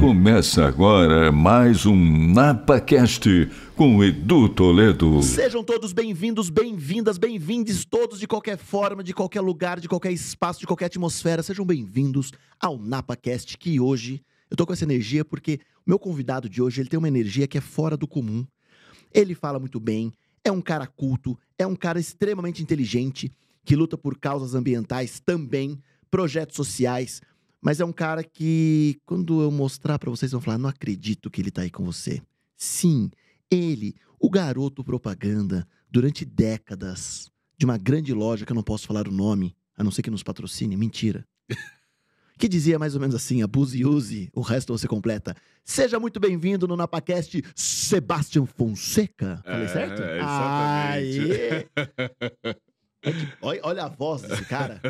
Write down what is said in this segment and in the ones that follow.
Começa agora mais um NapaCast com Edu Toledo. Sejam todos bem-vindos, bem-vindas, bem-vindes todos de qualquer forma, de qualquer lugar, de qualquer espaço, de qualquer atmosfera. Sejam bem-vindos ao NapaCast, que hoje eu tô com essa energia porque o meu convidado de hoje, ele tem uma energia que é fora do comum. Ele fala muito bem, é um cara culto, é um cara extremamente inteligente, que luta por causas ambientais também, projetos sociais, mas é um cara que, quando eu mostrar pra vocês, vão falar: não acredito que ele tá aí com você. Sim, ele, o garoto propaganda, durante décadas, de uma grande loja que eu não posso falar o nome, a não ser que nos patrocine, mentira. Que dizia mais ou menos assim: abuse e use, o resto você completa. Seja muito bem-vindo no NapaCast, Sebastião Fonseca. Falei É, certo? é, exatamente. Aê! Olha, olha a voz desse cara.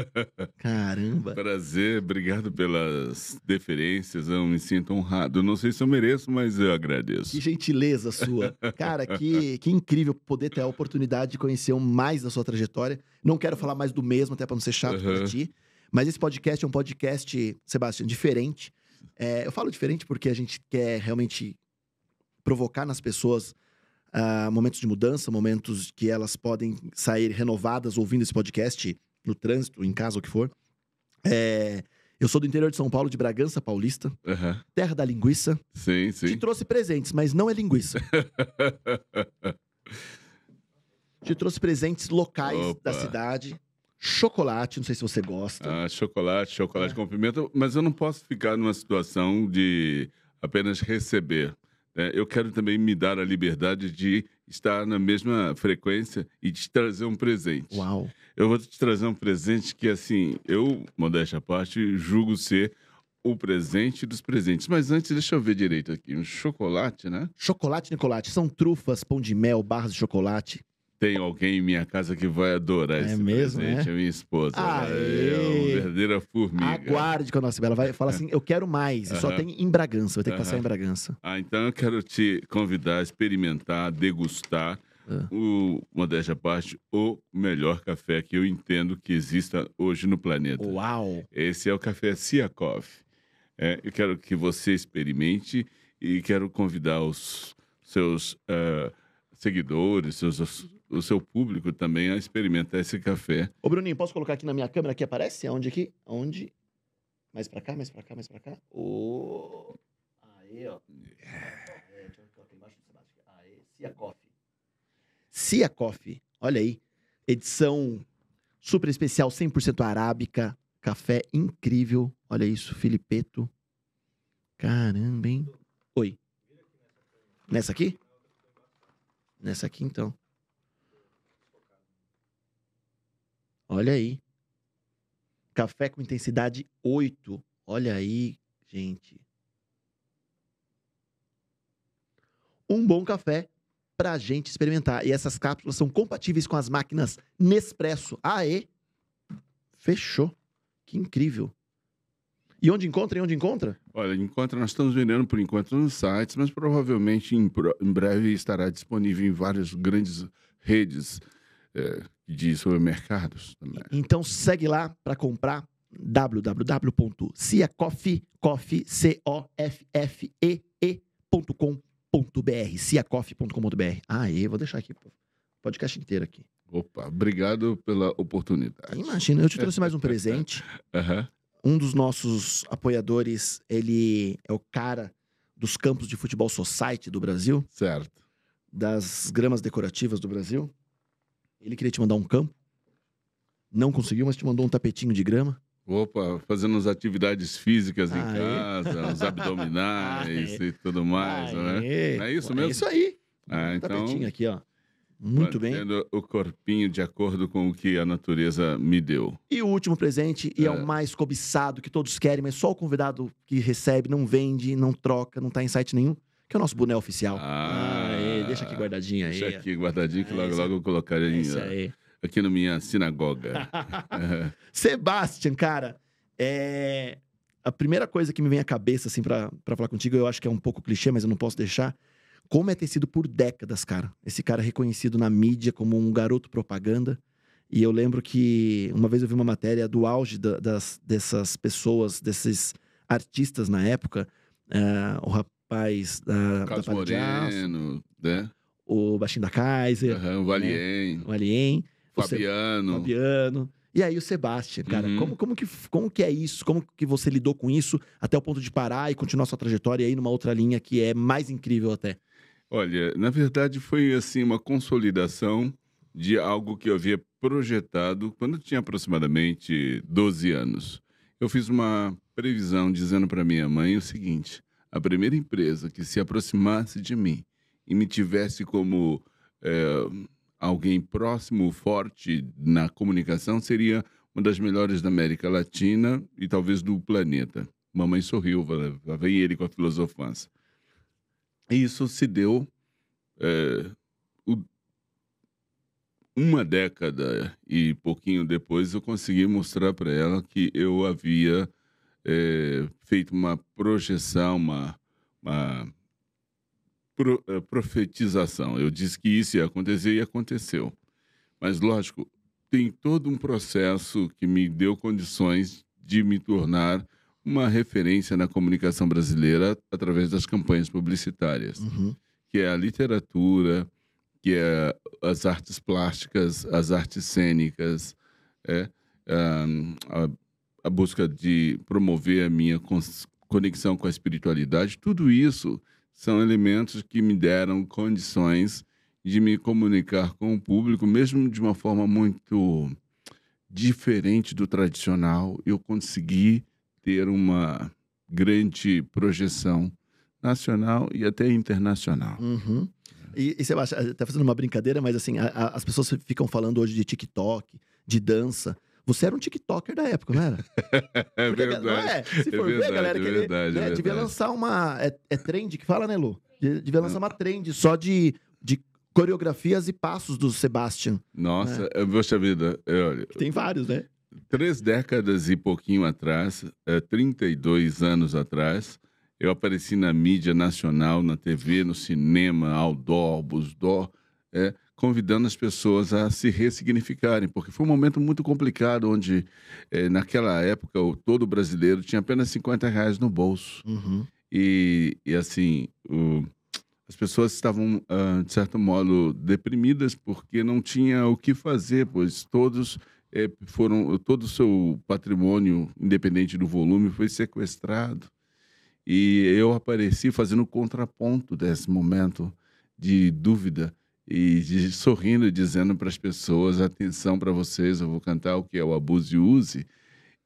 Caramba. Prazer, obrigado pelas deferências. Eu me sinto honrado. Não sei se eu mereço, mas eu agradeço. Que gentileza sua. Cara, que, que incrível poder ter a oportunidade de conhecer mais da sua trajetória. Não quero falar mais do mesmo, até para não ser chato Uhum. ti. Mas esse podcast é um podcast, Sebastião, diferente. É, eu falo diferente porque a gente quer realmente provocar nas pessoas ah, momentos de mudança, momentos que elas podem sair renovadas ouvindo esse podcast no trânsito, em casa, o que for. É, eu sou do interior de São Paulo, de Bragança Paulista, Aham. terra da linguiça. Sim, Te sim. trouxe presentes, mas não é linguiça. Te trouxe presentes locais Opa. da cidade. Chocolate, não sei se você gosta. Ah, chocolate, chocolate É. com pimenta. Mas eu não posso ficar numa situação de apenas receber. Né? eu quero também me dar a liberdade de estar na mesma frequência e te trazer um presente. Uau. Eu vou te trazer um presente que, assim, eu, modéstia à parte, julgo ser o presente dos presentes. Mas antes, deixa eu ver direito aqui. Um chocolate, né? Chocolate Nicolate. São trufas, pão de mel, barras de chocolate. Tem alguém em minha casa que vai adorar É esse mesmo, presente. é? A minha esposa. Ela Aê! é uma verdadeira formiga. Aguarde quando a nossa ela vai falar assim: eu quero mais. Só tem em Bragança, vai ter que passar em Bragança. Ah, então eu quero te convidar a experimentar, degustar Ah. o, modéstia à parte, o melhor café que eu entendo que exista hoje no planeta. Uau! Esse é o café Coffee. É, eu quero que você experimente e quero convidar os seus ah, seguidores, seus- o seu público também a experimentar esse café. Ô, Bruninho, posso colocar aqui na minha câmera que aparece? Aonde aqui? Aonde? Mais pra cá, mais pra cá, mais pra cá. Ô. Aí, ó. É, deixa eu colocar embaixo do Sebastião. Aê, Cia Coffee. Cia Coffee. Olha aí. Edição super especial, 100% arábica. Café incrível. Olha isso, Filipeto. Caramba, hein? Oi. Nessa aqui? Nessa aqui, então. Olha aí. Café com intensidade 8. Olha aí, gente. Um bom café pra gente experimentar. E essas cápsulas são compatíveis com as máquinas Nespresso. Aê! Fechou. Que incrível. E onde encontra? E onde encontra? Olha, enquanto nós estamos vendendo por enquanto nos sites, mas provavelmente em, em breve estará disponível em várias grandes redes eh, de supermercados também. Então segue lá para comprar www.ciacoffee, coffee, C-O-F-F-E-E.com.br ciacoffee.com.br Aê, vou deixar aqui podcast inteiro aqui. Opa, obrigado pela oportunidade. Imagina, eu te trouxe mais um presente. Aham. Um dos nossos apoiadores, ele é o cara dos campos de futebol society do Brasil, Certo. das gramas decorativas do Brasil. Ele queria te mandar um campo. Não conseguiu, mas te mandou um tapetinho de grama. Opa, fazendo as atividades físicas em Aê. casa, os abdominais Aê. e tudo mais, né? Aê. É isso É mesmo? isso aí. Ah, Um então, tapetinho aqui, ó. Muito bem. o corpinho de acordo com o que a natureza me deu. E o último presente, e é. É. o mais cobiçado que todos querem, mas só o convidado que recebe não vende, não troca, não tá em site nenhum, que é o nosso boné oficial. Ah. Aê, deixa aqui guardadinho aí. Deixa aqui guardadinho que É logo, logo eu colocarei É isso aí. aqui na minha sinagoga. É. Sebastian, cara, é... a primeira coisa que me vem à cabeça, assim, pra, pra falar contigo, eu acho que é um pouco clichê, mas eu não posso deixar. Como é ter sido por décadas, cara. Esse cara é reconhecido na mídia como um garoto propaganda. E eu lembro que uma vez eu vi uma matéria do auge da- das, dessas pessoas, desses artistas na época, eh, o da, da Carlos Aço, Moreno, né? o baixinho da Kaiser, Aham, o Valien, o Alien, o Se- Fabiano. Fabiano. E aí o Sebastian, cara, Uhum. como, como, que, como que é isso? Como que você lidou com isso até o ponto de parar e continuar sua trajetória aí numa outra linha que é mais incrível até? Olha, na verdade foi assim uma consolidação de algo que eu havia projetado quando eu tinha aproximadamente 12 anos. Eu fiz uma previsão dizendo para minha mãe o seguinte: a primeira empresa que se aproximasse de mim e me tivesse como eh, alguém próximo, forte na comunicação, seria uma das melhores da América Latina e talvez do planeta. Mamãe sorriu, lá vem ele com a filosofança. E isso se deu é, o- uma década e pouquinho depois eu consegui mostrar para ela que eu havia é, feito uma projeção, uma, uma pro- eh, profetização. Eu disse que isso ia acontecer e aconteceu. Mas, lógico, tem todo um processo que me deu condições de me tornar uma referência na comunicação brasileira através das campanhas publicitárias Uhum. que é a literatura, que é as artes plásticas, as artes cênicas, é, ahn, a, a busca de promover a minha conexão com a espiritualidade, tudo isso são elementos que me deram condições de me comunicar com o público, mesmo de uma forma muito diferente do tradicional. Eu consegui ter uma grande projeção nacional e até internacional. Uhum. E, e Sebastião, tá fazendo uma brincadeira, mas assim, a- a- as pessoas ficam falando hoje de TikTok, de dança. Você era um TikToker da época, não era? É Porque, verdade. Não é? Se for ver, a verdade, galera é querer, verdade, é né, devia lançar uma. É, é trend que fala, né, Lu? De- Devia lançar uma trend só de, de coreografias e passos do Sebastian. Nossa, é. poxa vida, é, olha, tem vários, né? três décadas e pouquinho atrás, é, 32 anos atrás, eu apareci na mídia nacional, na TV, no cinema, outdoor, busdoor, é, convidando as pessoas a se ressignificarem, porque foi um momento muito complicado, onde é, naquela época o, todo brasileiro tinha apenas 50 reais no bolso. Uhum. E, e assim, o- as pessoas estavam, ah, de certo modo, deprimidas porque não tinha o que fazer, pois todos eh, foram, todo o seu patrimônio, independente do volume, foi sequestrado. E eu apareci fazendo contraponto desse momento de dúvida e de sorrindo dizendo para as pessoas: atenção para vocês, eu vou cantar o que é o Abuse Use.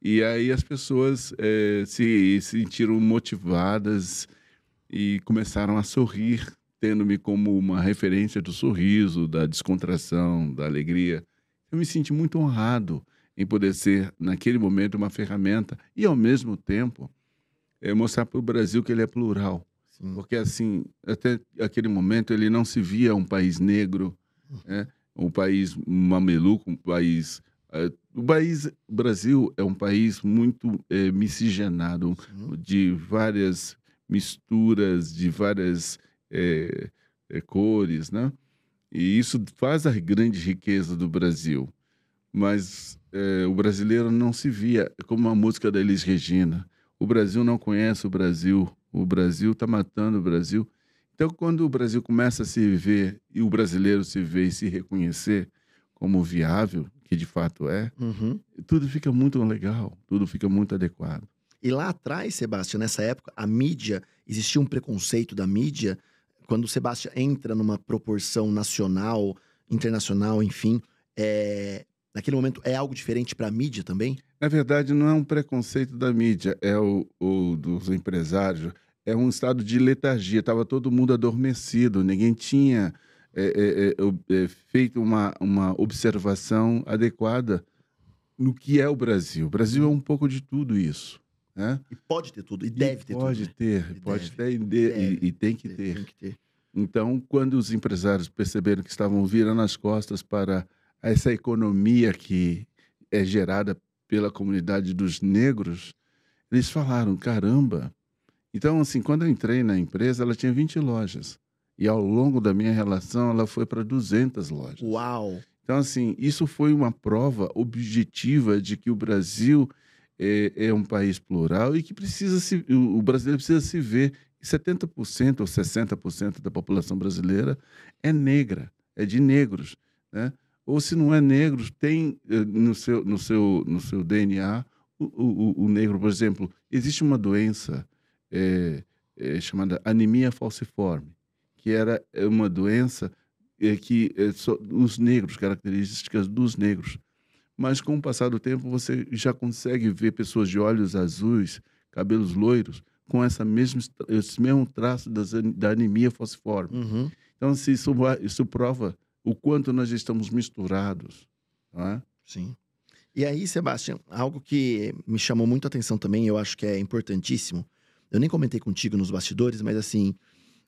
E aí as pessoas eh, se sentiram motivadas e começaram a sorrir, tendo-me como uma referência do sorriso, da descontração, da alegria. Eu me senti muito honrado em poder ser, naquele momento, uma ferramenta e, ao mesmo tempo, eh, mostrar para o Brasil que ele é plural. Sim. Porque, assim, até aquele momento, ele não se via um país negro, né? um país mameluco, um país. eh, o país Brasil é um país muito eh, miscigenado, Sim. de várias misturas, de várias eh, eh, cores, né? E isso faz a grande riqueza do Brasil. Mas o brasileiro não se via, como a música da Elis Regina. O Brasil não conhece o Brasil, o Brasil está matando o Brasil. Então, quando o Brasil começa a se ver e o brasileiro se vê e se reconhecer como viável, que de fato é, Uhum. tudo fica muito legal, tudo fica muito adequado. E lá atrás, Sebastião, nessa época, a mídia, existia um preconceito da mídia quando o Sebastião entra numa proporção nacional, internacional, enfim. é, Naquele momento, é algo diferente para a mídia também? Na verdade, não é um preconceito da mídia, é o, o dos empresários. É um estado de letargia. Estava todo mundo adormecido, ninguém tinha é, é, é, é, feito uma, uma observação adequada no que é o Brasil. O Brasil é um pouco de tudo isso. Né? E pode ter tudo, e E deve ter pode tudo. né? ter, E pode deve, ter e, de- deve e- e tem que ter. Tem que ter. Então, quando os empresários perceberam que estavam virando as costas para essa economia que é gerada pela comunidade dos negros, eles falaram: caramba. Então, assim, quando eu entrei na empresa, ela tinha 20 lojas. E ao longo da minha relação, ela foi para 200 lojas. Uau! Então, assim, isso foi uma prova objetiva de que o Brasil é, é um país plural e que precisa se, o brasileiro precisa se ver. 70% ou 60% da população brasileira é negra, é de negros, né? Ou se não é negro, tem eh, no seu, no seu, no seu DNA o, o, o negro, por exemplo, existe uma doença é, é, chamada anemia falciforme, que era uma doença é, que é, os negros, características dos negros. Mas com o passar do tempo, você já consegue ver pessoas de olhos azuis, cabelos loiros, com essa mesmo, esse mesmo traço das, da anemia falciforme. Uhum. Então, assim, isso, isso prova o quanto nós estamos misturados. Não é? Sim. E aí, Sebastião, algo que me chamou muito a atenção também, eu acho que é importantíssimo. Eu nem comentei contigo nos bastidores, mas assim,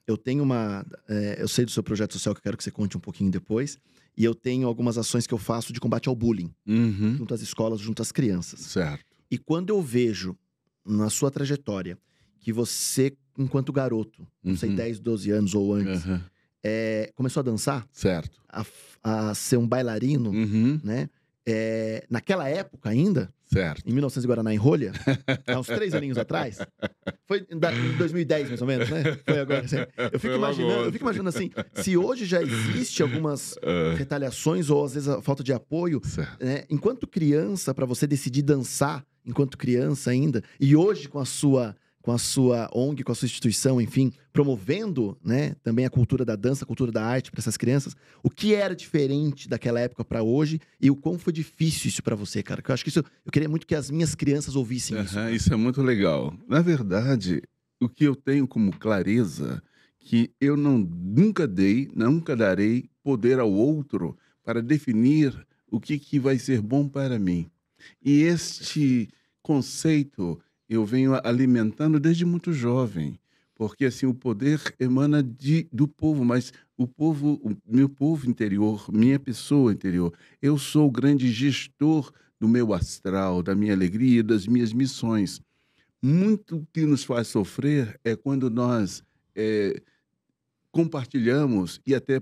eu tenho uma. É, eu sei do seu projeto social que eu quero que você conte um pouquinho depois. E eu tenho algumas ações que eu faço de combate ao bullying, Uhum. junto às escolas, junto às crianças. Certo. E quando eu vejo na sua trajetória que você, enquanto garoto, não sei, Uhum. 10, 12 anos ou antes, Aham. é, começou a dançar, Certo. a, a ser um bailarino, Uhum. né? É, naquela época ainda, Certo. em 1900 Guaraná em Rolha, há uns três aninhos atrás, foi em da- em 2010 mais ou menos, né? Foi agora. assim. Eu fico imaginando, eu fico imaginando assim, se hoje já existe algumas Ah, retaliações ou às vezes a falta de apoio, né? Enquanto criança, para você decidir dançar, enquanto criança ainda, e hoje com a sua com a sua ONG, com a sua instituição, enfim, promovendo, né, também a cultura da dança, a cultura da arte para essas crianças, o que era diferente daquela época para hoje e o quão foi difícil isso para você, cara? Que eu acho que isso eu queria muito que as minhas crianças ouvissem isso. Aham, cara. isso é muito legal. Na verdade, o que eu tenho como clareza que eu não nunca dei, nunca darei poder ao outro para definir o que, que vai ser bom para mim. E este conceito eu venho alimentando desde muito jovem, porque assim o poder emana de, do povo, mas o povo, o meu povo interior, minha pessoa interior, eu sou o grande gestor do meu astral, da minha alegria, das minhas missões. Muito que nos faz sofrer é quando nós é, compartilhamos e até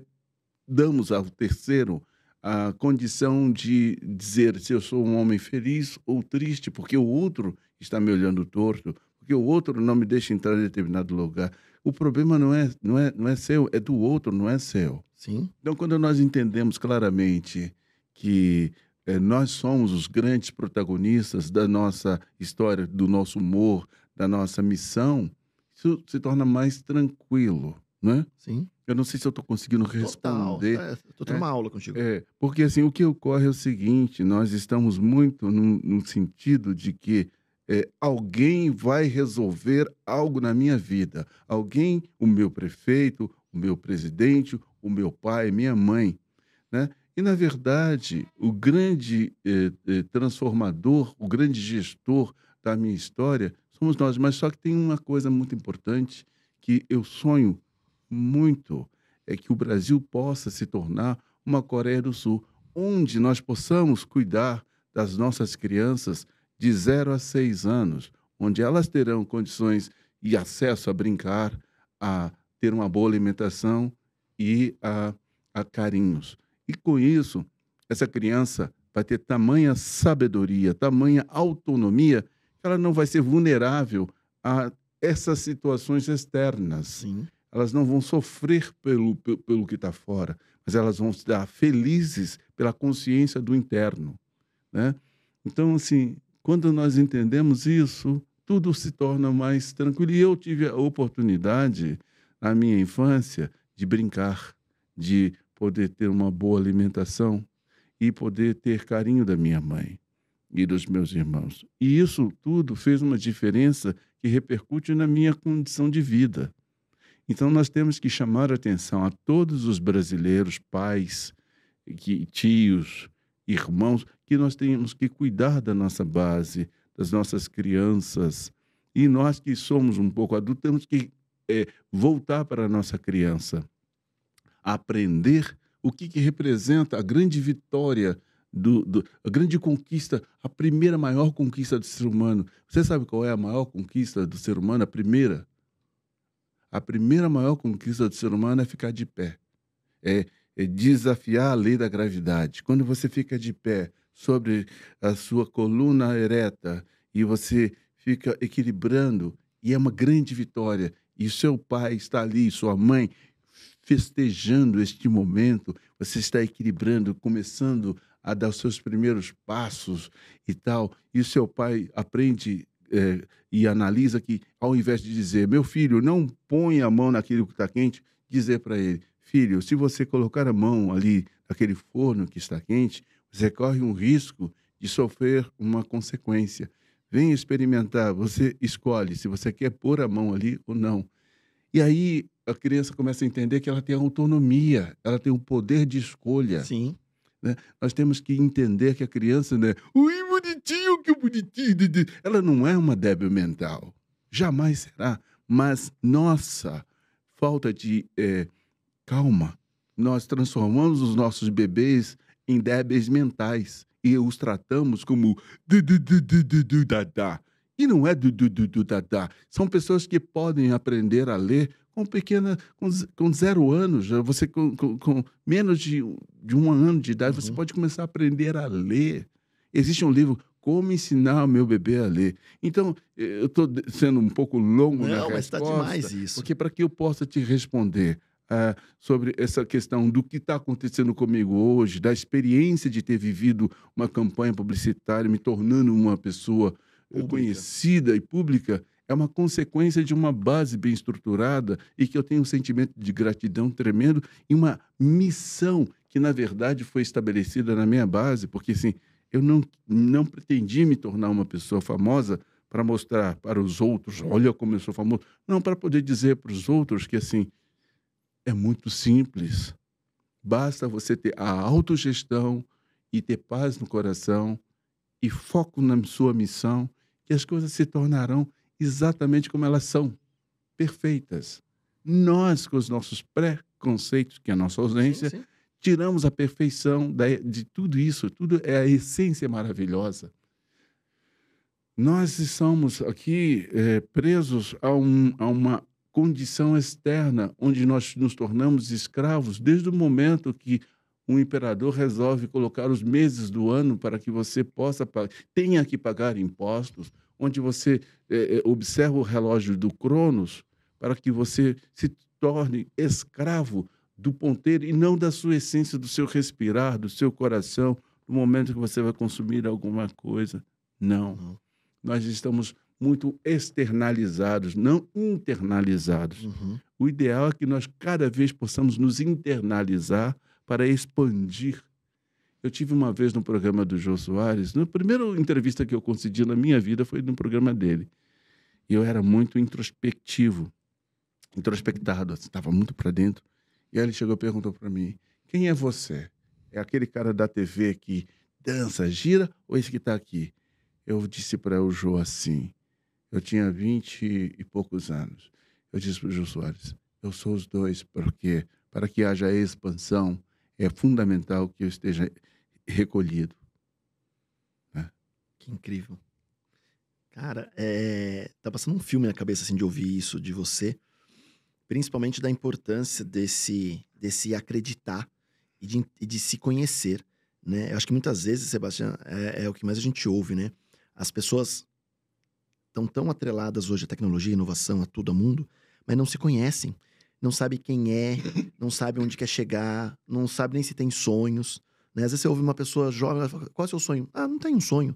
damos ao terceiro a condição de dizer se eu sou um homem feliz ou triste, porque o outro está me olhando torto, porque o outro não me deixa entrar em determinado lugar. O problema não é, não é, não é seu, é do outro, não é seu. Sim. Então, quando nós entendemos claramente que eh, nós somos os grandes protagonistas da nossa história, do nosso humor, da nossa missão, isso se torna mais tranquilo, né? Sim. Eu não sei se eu estou conseguindo Total. responder. É, tô tendo uma aula contigo. É, porque assim, o que ocorre é o seguinte, nós estamos muito no, no sentido de que é, alguém vai resolver algo na minha vida. Alguém, o meu prefeito, o meu presidente, o meu pai, minha mãe. Né? E, na verdade, o grande eh, eh, transformador, o grande gestor da minha história somos nós. Mas só que tem uma coisa muito importante que eu sonho muito, é que o Brasil possa se tornar uma Coreia do Sul, onde nós possamos cuidar das nossas crianças de 0 a 6 anos, onde elas terão condições e acesso a brincar, a ter uma boa alimentação e a, a carinhos. E com isso, essa criança vai ter tamanha sabedoria, tamanha autonomia, que ela não vai ser vulnerável a essas situações externas Sim. elas não vão sofrer pelo, pe- pelo que está fora, mas elas vão estar felizes pela consciência do interno, né? Então, assim, quando nós entendemos isso, tudo se torna mais tranquilo. E eu tive a oportunidade, na minha infância, de brincar, de poder ter uma boa alimentação e poder ter carinho da minha mãe e dos meus irmãos. E isso tudo fez uma diferença que repercute na minha condição de vida. Então, nós temos que chamar a atenção a todos os brasileiros, pais, que, tios, irmãos, que nós temos que cuidar da nossa base, das nossas crianças. E nós que somos um pouco adultos, temos que eh, voltar para a nossa criança, aprender o que, que representa a grande vitória, do, do- a grande conquista, a primeira maior conquista do ser humano. Você sabe qual é a maior conquista do ser humano? A primeira? A primeira maior conquista do ser humano é ficar de pé. É, é desafiar a lei da gravidade. Quando você fica de pé sobre a sua coluna ereta e você fica equilibrando e é uma grande vitória. E seu pai está ali, sua mãe festejando este momento, você está equilibrando, começando a dar os seus primeiros passos e tal, e seu pai aprende é, e analisa que, ao invés de dizer, meu filho, não põe a mão naquilo que está quente, dizer para ele, filho, se você colocar a mão ali naquele forno que está quente, você corre um risco de sofrer uma consequência. Vem experimentar, você escolhe se você quer pôr a mão ali ou não. E aí a criança começa a entender que ela tem autonomia, ela tem o poder de escolha. Sim. Né? Nós temos que entender que a criança, né? Ui, bonitinho, que bonitinho. Ela não é uma débil mental. Jamais será. Mas nossa falta de é, calma, nós transformamos os nossos bebês em débeis mentais e os tratamos como. E não é du, du, du, du, da, da. São pessoas que podem aprender a ler com pequena, com, com zero anos, você com, com, com, menos de, de um ano de idade, uhum. você pode começar a aprender a ler. Existe um livro, Como Ensinar o Meu Bebê a Ler. Então, eu estou sendo um pouco longo Não, na mas resposta. está demais isso. Porque para que eu possa te responder uh, sobre essa questão do que está acontecendo comigo hoje, da experiência de ter vivido uma campanha publicitária, me tornando uma pessoa pública. conhecida e pública, é uma consequência de uma base bem estruturada e que eu tenho um sentimento de gratidão tremendo e uma missão que, na verdade, foi estabelecida na minha base, porque, assim, eu não, não pretendi me tornar uma pessoa famosa para mostrar para os outros, olha como eu sou famoso. Não, para poder dizer para os outros que, assim, é muito simples. Basta você ter a autogestão e ter paz no coração e foco na sua missão, que as coisas se tornarão exatamente como elas são, perfeitas. Nós, com os nossos preconceitos, que é a nossa ausência, sim, sim. tiramos a perfeição de tudo isso, tudo é a essência maravilhosa. Nós estamos aqui é, presos a, um, a uma condição externa, onde nós nos tornamos escravos desde o momento que um imperador resolve colocar os meses do ano para que você possa tenha que pagar impostos, onde você é, observa o relógio do Cronos para que você se torne escravo do ponteiro e não da sua essência, do seu respirar, do seu coração, no momento que você vai consumir alguma coisa. Não. Nós estamos muito externalizados, não internalizados. Uhum. O ideal é que nós cada vez possamos nos internalizar para expandir eu tive uma vez no programa do Jô Soares, na primeira entrevista que eu concedi na minha vida foi no programa dele. E eu era muito introspectivo, introspectado, estava muito para dentro. E aí ele chegou e perguntou para mim: quem é você? É aquele cara da TV que dança, gira ou esse que está aqui? Eu disse para o Jô assim: eu tinha vinte e poucos anos. Eu disse para o Soares: eu sou os dois, porque para que haja expansão é fundamental que eu esteja recolhido. Né? Que incrível. Cara, é... tá passando um filme na cabeça assim de ouvir isso de você, principalmente da importância desse, desse acreditar e de, e de se conhecer, né? Eu acho que muitas vezes, Sebastião, é, é o que mais a gente ouve, né? As pessoas estão tão atreladas hoje à tecnologia, à inovação, a tudo, a mundo, mas não se conhecem, não sabe quem é, não sabe onde quer chegar, não sabe nem se tem sonhos, né? Às vezes você ouve uma pessoa jovem, ela fala, qual é o seu sonho? Ah, não tenho um sonho.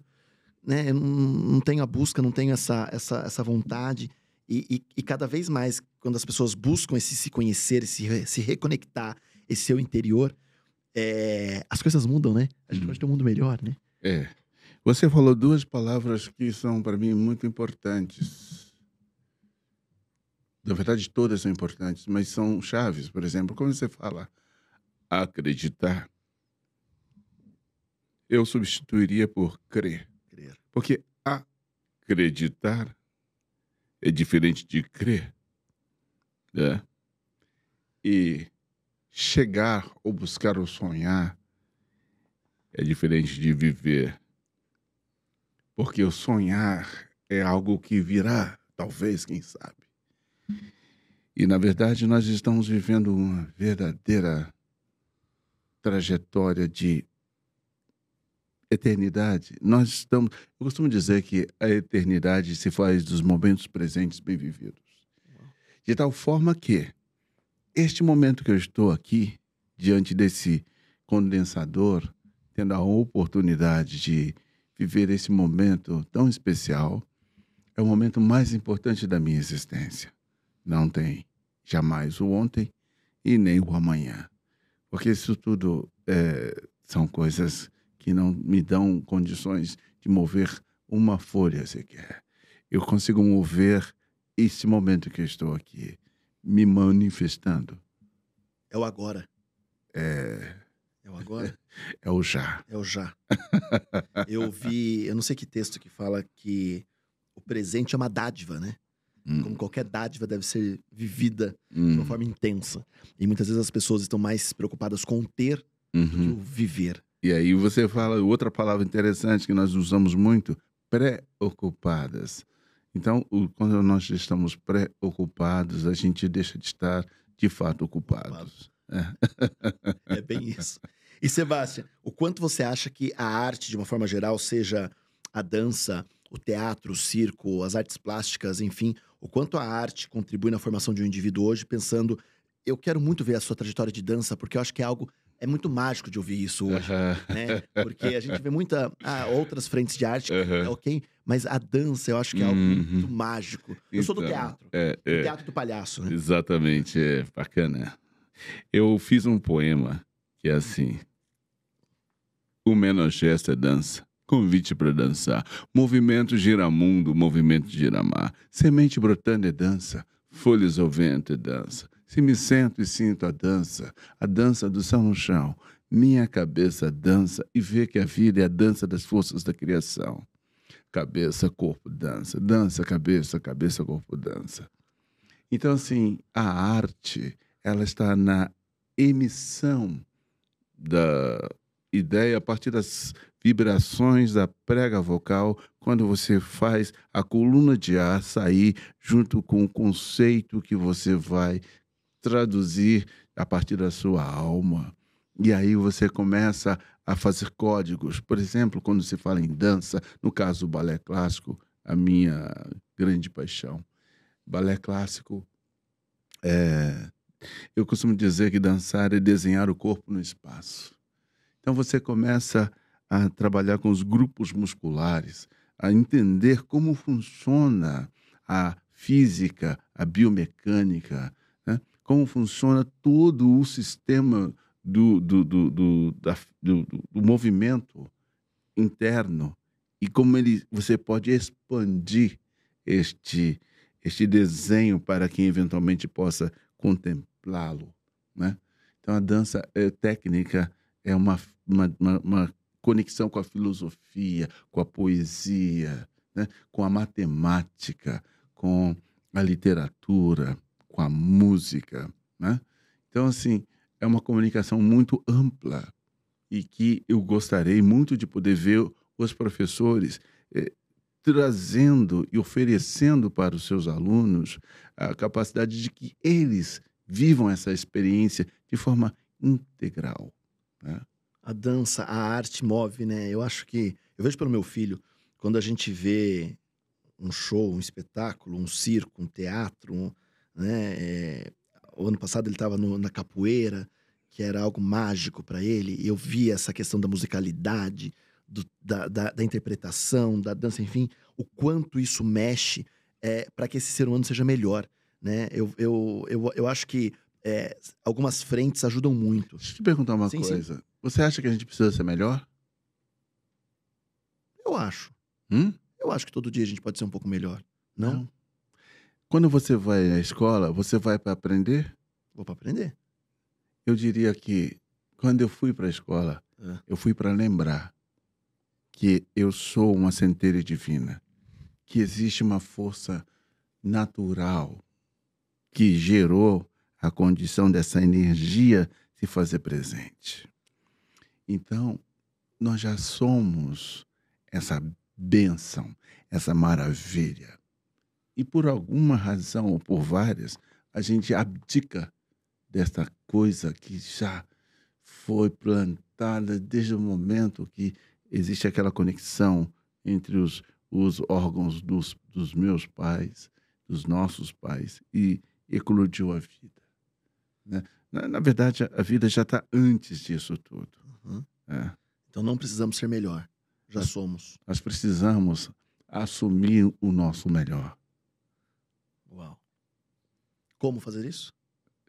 Né? Não, não tenho a busca, não tenho essa, essa, essa vontade. E, e, e, cada vez mais, quando as pessoas buscam esse se conhecer, se, se reconectar, esse seu interior, é, as coisas mudam, né? A gente hum. pode ter um mundo melhor, né? É. Você falou duas palavras que são, para mim, muito importantes. Na verdade, todas são importantes, mas são chaves. Por exemplo, quando você fala acreditar, eu substituiria por crer. crer. Porque acreditar é diferente de crer. Né? E chegar ou buscar ou sonhar é diferente de viver. Porque o sonhar é algo que virá, talvez, quem sabe. E, na verdade, nós estamos vivendo uma verdadeira trajetória de eternidade, nós estamos. Eu costumo dizer que a eternidade se faz dos momentos presentes bem vividos. De tal forma que este momento que eu estou aqui, diante desse condensador, tendo a oportunidade de viver esse momento tão especial, é o momento mais importante da minha existência. Não tem jamais o ontem e nem o amanhã. Porque isso tudo é, são coisas que não me dão condições de mover uma folha sequer. Eu consigo mover esse momento que eu estou aqui, me manifestando. É o agora. É, É o agora? é o já. É o já. Eu vi, eu não sei que texto que fala que o presente é uma dádiva, né? Hum, Como qualquer dádiva deve ser vivida de hum, uma forma intensa. E muitas vezes as pessoas estão mais preocupadas com o ter do que uhum. o viver. E aí você fala outra palavra interessante que nós usamos muito, preocupadas. Então, quando nós estamos preocupados, a gente deixa de estar de fato ocupados. É bem isso. E Sebastião, o quanto você acha que a arte, de uma forma geral, seja a dança, o teatro, o circo, as artes plásticas, enfim, o quanto a arte contribui na formação de um indivíduo hoje, pensando, eu quero muito ver a sua trajetória de dança, porque eu acho que é algo é muito mágico de ouvir isso hoje, Aham. né? Porque a gente vê muita ah, outras frentes de arte, é Aham. ok, mas a dança eu acho que é algo Uhum. muito mágico. Eu sou do Então, teatro, É, do é. teatro do palhaço, né? Exatamente, é bacana. Eu fiz um poema que é assim: O é dança, convite para dançar. Movimento gira mundo, movimento gira mar. Semente brotando é dança, folhas ao vento é dança. Se me sento e sinto a dança, a dança do céu no chão, minha cabeça dança e vê que a vida é a dança das forças da criação. Cabeça, corpo, dança, dança, cabeça, cabeça, corpo, dança. Então, assim, a arte, ela está na emissão da ideia a partir das vibrações da prega vocal, quando você faz a coluna de ar sair junto com o conceito que você vai traduzir a partir da sua alma. E aí você começa a fazer códigos. Por exemplo, quando se fala em dança, no caso do balé clássico, a minha grande paixão. Balé clássico é, eu costumo dizer que dançar é desenhar o corpo no espaço. Então você começa a trabalhar com os grupos musculares, a entender como funciona a física, a biomecânica, né? como funciona todo o sistema do, do, do, do, da- do- do- movimento interno e como ele, você pode expandir este, este desenho para que eventualmente possa contemplá-lo. Né? Então, a dança é técnica, é uma, uma, uma, uma conexão com a filosofia, com a poesia, né? com a matemática, com a literatura, com a música. Né? Então, assim, é uma comunicação muito ampla e que eu gostaria muito de poder ver os professores eh, trazendo e oferecendo para os seus alunos a capacidade de que eles vivam essa experiência de forma integral. Né? A dança, a arte move, né? Eu acho que. Eu vejo pelo meu filho, quando a gente vê um show, um espetáculo, um circo, um teatro, um, né? é, o ano passado ele estava na capoeira, que era algo mágico para ele, e eu vi essa questão da musicalidade, do- da, da- da interpretação, da dança, enfim, o quanto isso mexe é, para que esse ser humano seja melhor, né? Eu, eu, eu, eu acho que é, algumas frentes ajudam muito. Deixa eu te perguntar uma Sim, sim. coisa. Você acha que a gente precisa ser melhor? Eu acho. Hum? Eu acho que todo dia a gente pode ser um pouco melhor. Não? Quando você vai à escola, você vai para aprender? Vou para aprender. Eu diria que quando eu fui para a escola, É. eu fui para lembrar que eu sou uma centelha divina, que existe uma força natural que gerou a condição dessa energia se fazer presente. Então, nós já somos essa bênção, essa maravilha. E por alguma razão, ou por várias, a gente abdica desta coisa que já foi plantada desde o momento que existe aquela conexão entre os, os órgãos dos, dos meus pais, dos nossos pais, e eclodiu a vida. Né? Na, na verdade, a vida já está antes disso tudo. Uhum. É. Então não precisamos ser melhor. Já É. somos. Nós precisamos assumir o nosso melhor. Uau. Como fazer isso?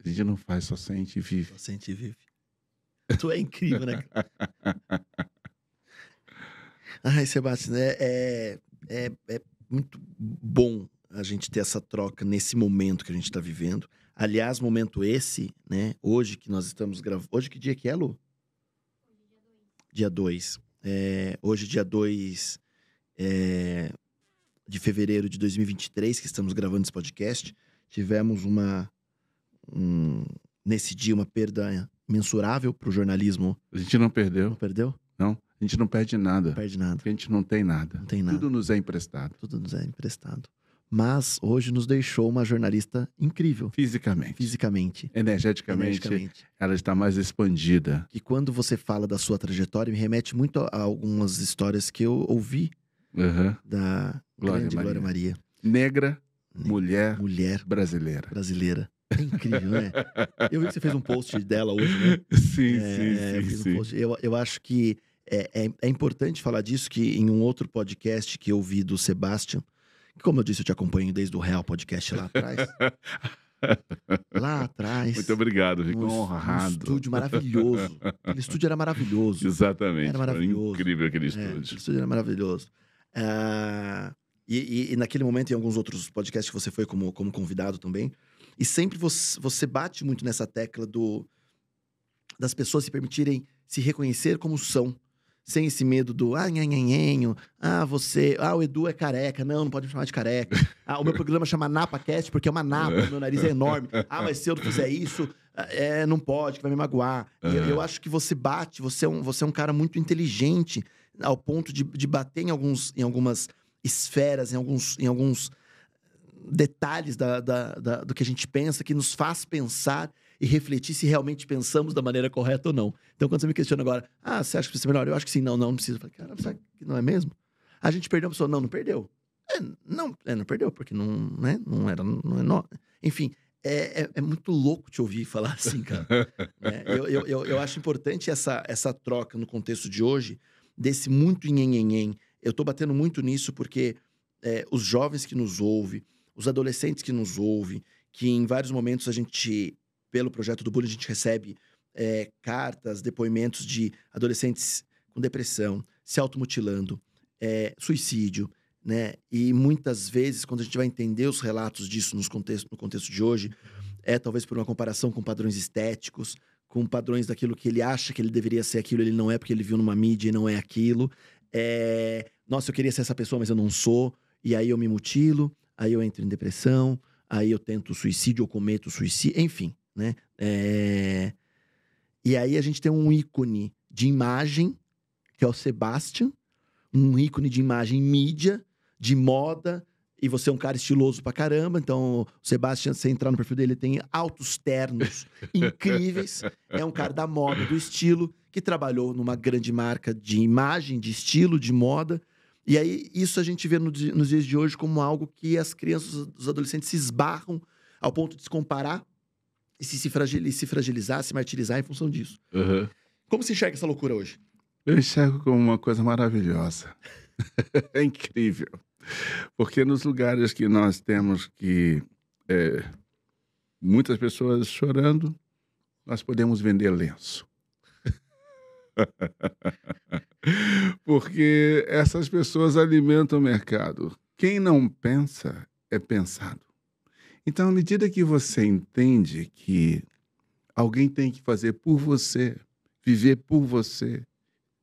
A gente não faz só sente e vive. Você sente e vive. Tu é incrível, né? Ai, Sebastião, é, é, é, é muito bom a gente ter essa troca nesse momento que a gente está vivendo. Aliás, momento esse, né? Hoje que nós estamos gravando. Hoje que dia que é, Lu? Dia 2. É, hoje, dia 2 é, de fevereiro de 2023, que estamos gravando esse podcast, tivemos uma. um- nesse dia, uma perda mensurável para o jornalismo. A gente não perdeu, Não perdeu? não. A gente não perde nada. Não perde nada. Porque a gente não tem nada. Não tem nada. Tudo nos é emprestado. Tudo nos é emprestado. Mas hoje nos deixou uma jornalista incrível, Fisicamente. fisicamente, Energeticamente, energeticamente. ela está mais expandida. E quando você fala da sua trajetória, me remete muito a algumas histórias que eu ouvi Aham. da Glória grande Maria. Glória Maria, Negra, Ne- mulher mulher brasileira. brasileira. É incrível, né? Eu vi que você fez um post dela hoje, né? Sim, É, sim, fiz sim, um sim. post. Eu, eu acho que é, é, é importante falar disso, que em um outro podcast que eu vi do Sebastian, como eu disse, eu te acompanho desde o Real Podcast lá atrás. lá atrás. Muito obrigado, fico honrado. estúdio maravilhoso. Aquele estúdio era maravilhoso. Exatamente. Era maravilhoso. incrível aquele É, estúdio. aquele estúdio era maravilhoso. Ah, e, e- e naquele momento, em alguns outros podcasts que você foi como, como convidado também, e sempre você, você bate muito nessa tecla do das pessoas se permitirem se reconhecer como são, sem esse medo do ah, nhanhanhenho, ah, você, ah, o Edu é careca, não, não pode me chamar de careca. Ah, o meu programa chama NapaCast porque é uma napa, meu nariz é enorme. Ah, mas se eu não fizer isso, é, não pode, que vai me magoar. E eu, eu acho que você bate, você é um, você é um cara muito inteligente ao ponto de, de bater em, alguns, em algumas esferas, em alguns, em alguns detalhes da, da- da- do que a gente pensa, que nos faz pensar e refletir se realmente pensamos da maneira correta ou não. Então, quando você me questiona agora, ah, você acha que precisa ser melhor? Eu acho que sim, não, não, não precisa. Eu falei, cara, será que não é mesmo? A gente perdeu a pessoa, não, não perdeu. É, não, é, não perdeu, porque não, né, não era, não é nó- Enfim, é, é, é muito louco te ouvir falar assim, cara. né? eu, eu, eu, eu acho importante essa, essa troca no contexto de hoje, desse muito nhenhenhen. Eu tô batendo muito nisso porque é, os jovens que nos ouvem, os adolescentes que nos ouvem, que em vários momentos a gente, pelo projeto do Bullying, a gente recebe é, cartas, depoimentos de adolescentes com depressão, se automutilando, é, suicídio, né? E muitas vezes, quando a gente vai entender os relatos disso nos contexto, no contexto de hoje, é talvez por uma comparação com padrões estéticos, com padrões daquilo que ele acha que ele deveria ser aquilo, ele não é porque ele viu numa mídia e não é aquilo. É, Nossa, eu queria ser essa pessoa, mas eu não sou. E aí eu me mutilo, aí eu entro em depressão, aí eu tento suicídio ou cometo suicídio, enfim, né? É, E aí a gente tem um ícone de imagem, que é o Sebastian, um ícone de imagem mídia, de moda, e você é um cara estiloso pra caramba, então o Sebastian, se você entrar no perfil dele, ele tem altos ternos incríveis, é um cara da moda, do estilo, que trabalhou numa grande marca de imagem, de estilo, de moda, e aí isso a gente vê no nos dias de hoje como algo que as crianças, os adolescentes se esbarram ao ponto de se comparar e se, se, fragil- se fragilizar, se martirizar em função disso. Aham. Como se enxerga essa loucura hoje? Eu enxergo como uma coisa maravilhosa. é incrível. Porque nos lugares que nós temos que. é, muitas pessoas chorando, nós podemos vender lenço. Porque essas pessoas alimentam o mercado. Quem não pensa é pensado. Então, à medida que você entende que alguém tem que fazer por você, viver por você,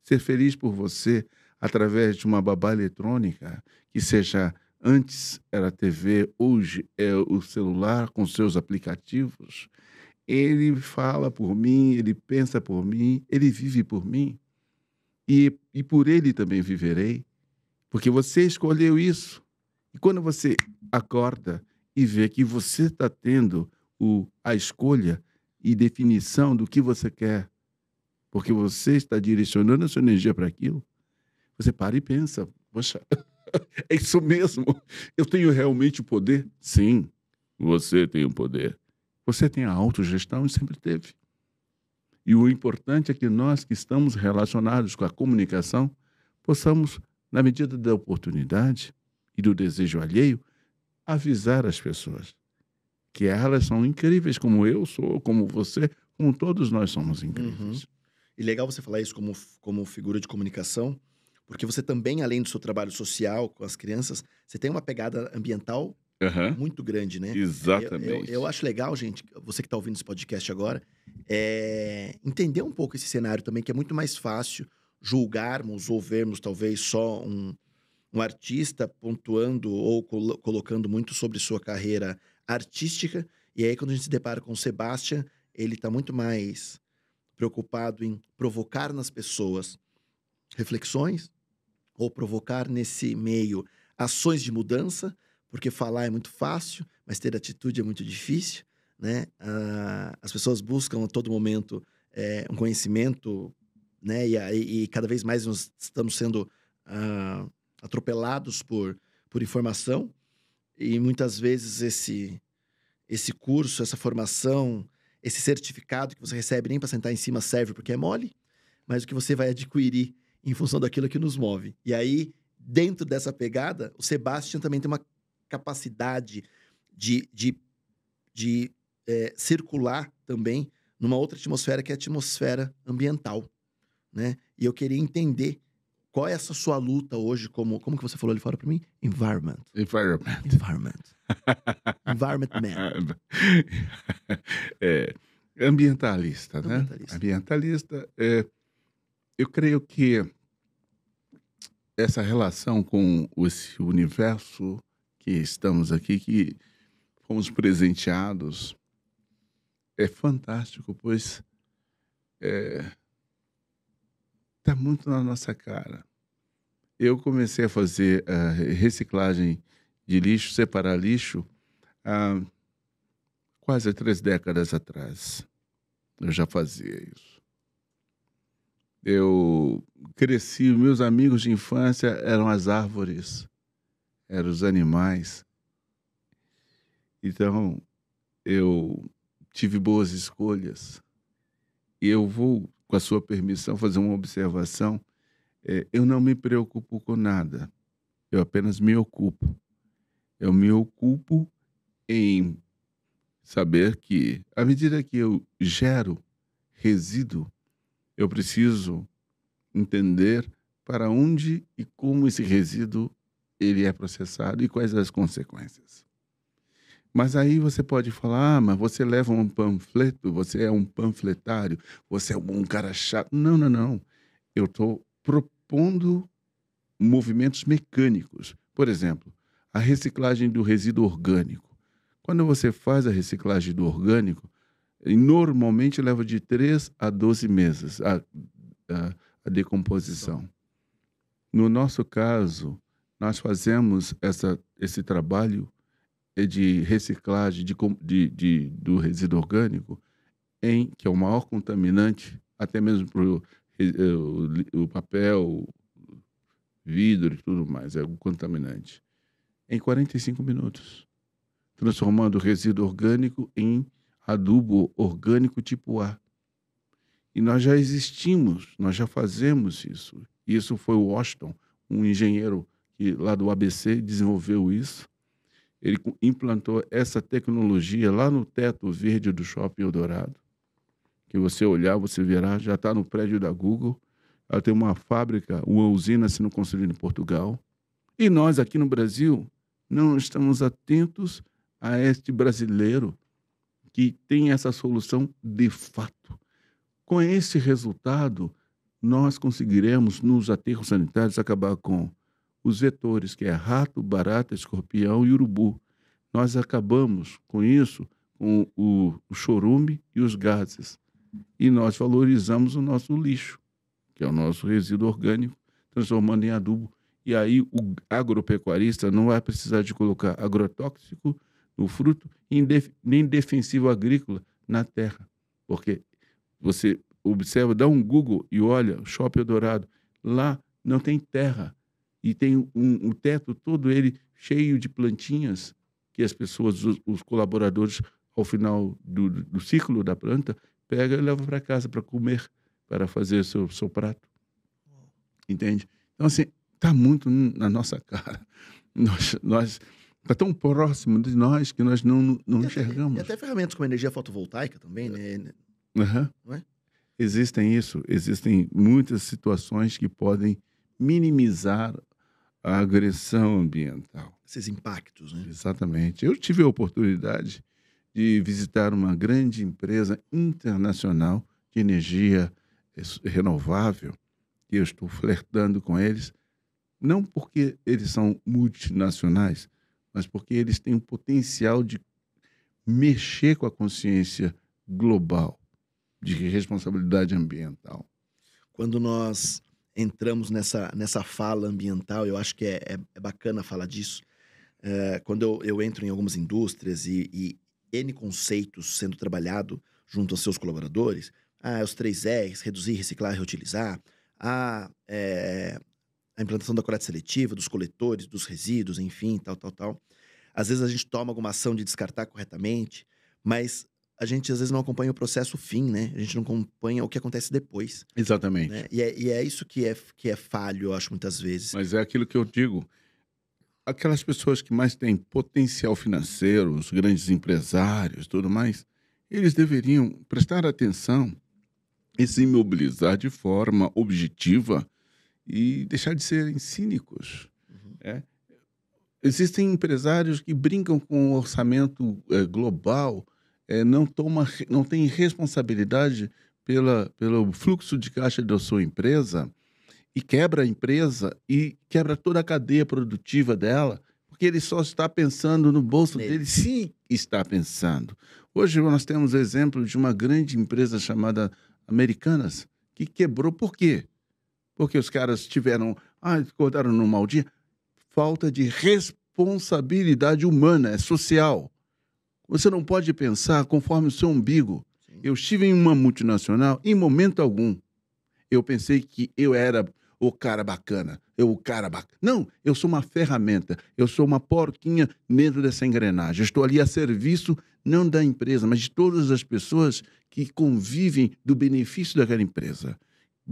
ser feliz por você através de uma babá eletrônica, que seja antes era a TV, hoje é o celular com seus aplicativos. Ele fala por mim, ele pensa por mim, ele vive por mim. E, e por ele também viverei, porque você escolheu isso. E quando você acorda e vê que você está tendo o, a escolha e definição do que você quer, porque você está direcionando a sua energia para aquilo, você para e pensa, poxa, é isso mesmo. Eu tenho realmente o poder? Sim, você tem o poder. Você tem a autogestão e sempre teve. E o importante é que nós que estamos relacionados com a comunicação possamos, na medida da oportunidade e do desejo alheio, avisar as pessoas que elas são incríveis, como eu sou, como você, como todos nós somos incríveis. Uhum. E legal você falar isso como, como figura de comunicação, porque você também, além do seu trabalho social com as crianças, você tem uma pegada ambiental Uhum. muito grande, né? Exatamente. Eu, eu, eu acho legal, gente, você que está ouvindo esse podcast agora, é, entender um pouco esse cenário também, que é muito mais fácil julgarmos ou vermos talvez só um, um artista pontuando ou colo colocando muito sobre sua carreira artística. E aí, quando a gente se depara com o Sebastian, ele está muito mais preocupado em provocar nas pessoas reflexões ou provocar nesse meio ações de mudança, porque falar é muito fácil, mas ter atitude é muito difícil, né? Ah, as pessoas buscam a todo momento é, um conhecimento, né? E, e, cada vez mais nós estamos sendo ah, atropelados por, por informação e muitas vezes esse esse curso, essa formação, esse certificado que você recebe nem para sentar em cima serve porque é mole, mas o que você vai adquirir em função daquilo que nos move. E aí, dentro dessa pegada, o Sebastian também tem uma capacidade de, de, de é, circular também numa outra atmosfera que é a atmosfera ambiental, né? E eu queria entender qual é essa sua luta hoje como como que você falou ali fora para mim? Environment. Environment. Environment. Environment man. É, ambientalista, né? Ambientalista. Ambientalista. É, eu creio que essa relação com esse universo que estamos aqui, que fomos presenteados, é fantástico, pois está muito na nossa cara. Eu comecei a fazer a reciclagem de lixo, separar lixo, há quase três décadas atrás. Eu já fazia isso. Eu cresci, meus amigos de infância eram as árvores eram os animais. Então, eu tive boas escolhas. E eu vou, com a sua permissão, fazer uma observação. É, eu não me preocupo com nada. Eu apenas me ocupo. Eu me ocupo em saber que, à medida que eu gero resíduo, eu preciso entender para onde e como esse resíduo ele é processado e quais as consequências. Mas aí você pode falar, ah, mas você leva um panfleto, você é um panfletário, você é um cara chato. Não, não, não. Eu estou propondo movimentos mecânicos. Por exemplo, a reciclagem do resíduo orgânico. Quando você faz a reciclagem do orgânico, normalmente leva de 3 a 12 meses a, a, a decomposição. No nosso caso, nós fazemos essa, esse trabalho de reciclagem de, de, de, do resíduo orgânico, em que é o maior contaminante, até mesmo para o, o papel, vidro e tudo mais, é o contaminante, em 45 minutos, transformando o resíduo orgânico em adubo orgânico tipo A. E nós já existimos, nós já fazemos isso. Isso foi o Washington, um engenheiro que lá do ABC desenvolveu isso. Ele implantou essa tecnologia lá no teto verde do Shopping Eldorado. Que você olhar, você verá, já está no prédio da Google. Ela tem uma fábrica, uma usina sendo construída em Portugal. E nós aqui no Brasil não estamos atentos a este brasileiro que tem essa solução de fato. Com esse resultado, nós conseguiremos, nos aterros sanitários, acabar com os vetores, que é rato, barata, escorpião e urubu. Nós acabamos com isso, com o, o chorume e os gases. E nós valorizamos o nosso lixo, que é o nosso resíduo orgânico, transformando em adubo. E aí o agropecuarista não vai precisar de colocar agrotóxico no fruto nem defensivo agrícola na terra. Porque você observa, dá um Google e olha, Shopping Dourado, lá não tem terra e tem um, um teto todo ele cheio de plantinhas que as pessoas, os, os colaboradores, ao final do, do, ciclo da planta, pega e leva para casa para comer, para fazer seu seu prato. Entende? Então assim, está muito na nossa cara. Nós, nós está tão próximo de nós que nós não, não e enxergamos. Até, e até ferramentas como energia fotovoltaica também, né? Uhum. Não é? Existem isso, existem muitas situações que podem minimizar a agressão ambiental. Esses impactos, né? Exatamente. Eu tive a oportunidade de visitar uma grande empresa internacional de energia renovável, e eu estou flertando com eles, não porque eles são multinacionais, mas porque eles têm o potencial de mexer com a consciência global de responsabilidade ambiental. Quando nós entramos nessa, nessa fala ambiental, eu acho que é, é, é bacana falar disso. É, quando eu, eu, entro em algumas indústrias e, e N conceitos sendo trabalhado junto aos seus colaboradores, ah, os três R's, reduzir, reciclar, reutilizar, a, é, a implantação da coleta seletiva, dos coletores, dos resíduos, enfim, tal, tal, tal. Às vezes a gente toma alguma ação de descartar corretamente, mas a gente às vezes não acompanha o processo fim, né? A gente não acompanha o que acontece depois. Exatamente. Né? E, é, e é isso que é, que é falho, eu acho, muitas vezes. Mas é aquilo que eu digo. Aquelas pessoas que mais têm potencial financeiro, os grandes empresários, tudo mais, eles deveriam prestar atenção e se mobilizar de forma objetiva e deixar de serem cínicos. Uhum. É? Existem empresários que brincam com o orçamento é, global é, não, toma, não tem responsabilidade pela, pelo fluxo de caixa da sua empresa e quebra a empresa e quebra toda a cadeia produtiva dela, porque ele só está pensando no bolso dele, se está pensando. Hoje nós temos exemplo de uma grande empresa chamada Americanas, que quebrou por quê? Porque os caras tiveram, ah, acordaram num mau dia, falta de responsabilidade humana, é social. Você não pode pensar conforme o seu umbigo. Sim. Eu estive em uma multinacional, em momento algum, eu pensei que eu era o cara bacana, eu o cara bacana. Não, eu sou uma ferramenta, eu sou uma porquinha dentro dessa engrenagem. Eu estou ali a serviço não da empresa, mas de todas as pessoas que convivem do benefício daquela empresa,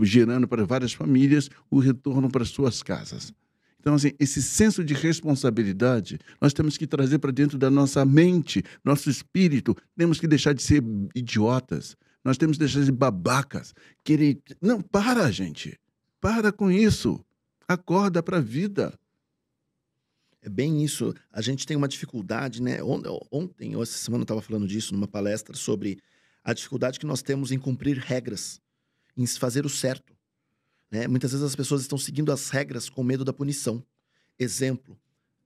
gerando para várias famílias o retorno para suas casas. Então, assim, esse senso de responsabilidade nós temos que trazer para dentro da nossa mente, nosso espírito. Temos que deixar de ser idiotas. Nós temos que deixar de ser babacas. Querer... Não, para, gente. Para com isso. Acorda para a vida. É bem isso. A gente tem uma dificuldade, né? Ontem, ou essa semana, eu estava falando disso numa palestra sobre a dificuldade que nós temos em cumprir regras, em fazer o certo. Né? Muitas vezes as pessoas estão seguindo as regras com medo da punição. Exemplo,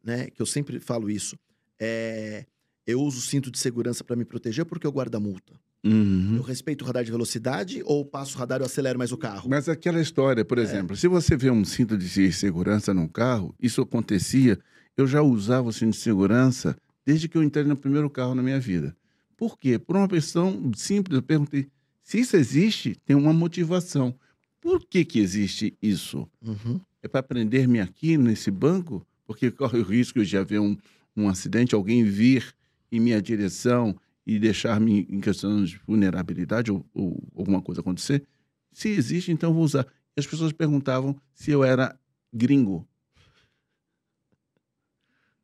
né? Que eu sempre falo isso. É, eu uso cinto de segurança para me proteger porque eu guardo a multa. Uhum. Eu respeito o radar de velocidade ou passo o radar e acelero mais o carro? Mas aquela história, por é. exemplo, é. se você vê um cinto de segurança num carro, isso acontecia. Eu já usava o cinto de segurança desde que eu entrei no primeiro carro na minha vida. Por quê? Por uma questão simples. Eu perguntei: se isso existe, tem uma motivação. Por que, que existe isso? Uhum. É para prender-me aqui nesse banco? Porque corre o risco de haver um, um acidente, alguém vir em minha direção e deixar-me em questão de vulnerabilidade ou, ou, alguma coisa acontecer? Se existe, então vou usar. As pessoas perguntavam se eu era gringo.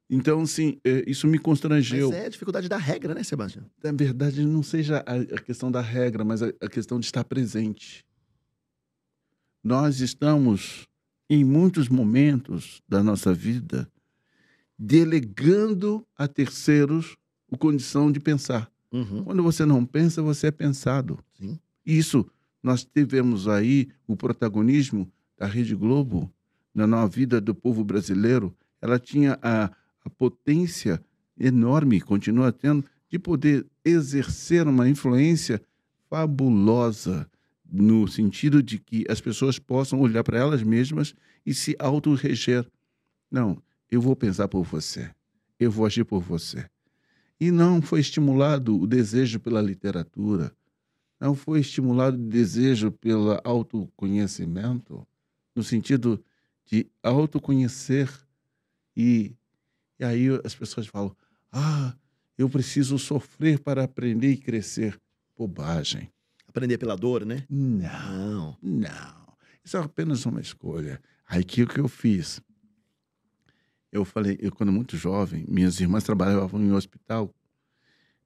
Então, sim, é, isso me constrangeu. Mas é a dificuldade da regra, né, Sebastião? Na verdade, não seja a questão da regra, mas a questão de estar presente nós estamos, em muitos momentos da nossa vida, delegando a terceiros a condição de pensar. Uhum. Quando você não pensa, você é pensado. Sim. Isso, nós tivemos aí o protagonismo da Rede Globo na vida do povo brasileiro. Ela tinha a, a potência enorme, continua tendo, de poder exercer uma influência fabulosa no sentido de que as pessoas possam olhar para elas mesmas e se auto-reger. Não, eu vou pensar por você, eu vou agir por você. E não foi estimulado o desejo pela literatura, não foi estimulado o desejo pelo autoconhecimento, no sentido de autoconhecer e, e aí as pessoas falam: "Ah, eu preciso sofrer para aprender e crescer". Bobagem. Aprender pela dor, né? Não, não. Isso é apenas uma escolha. Aí que o que eu fiz? Eu falei, eu quando muito jovem, minhas irmãs trabalhavam em hospital,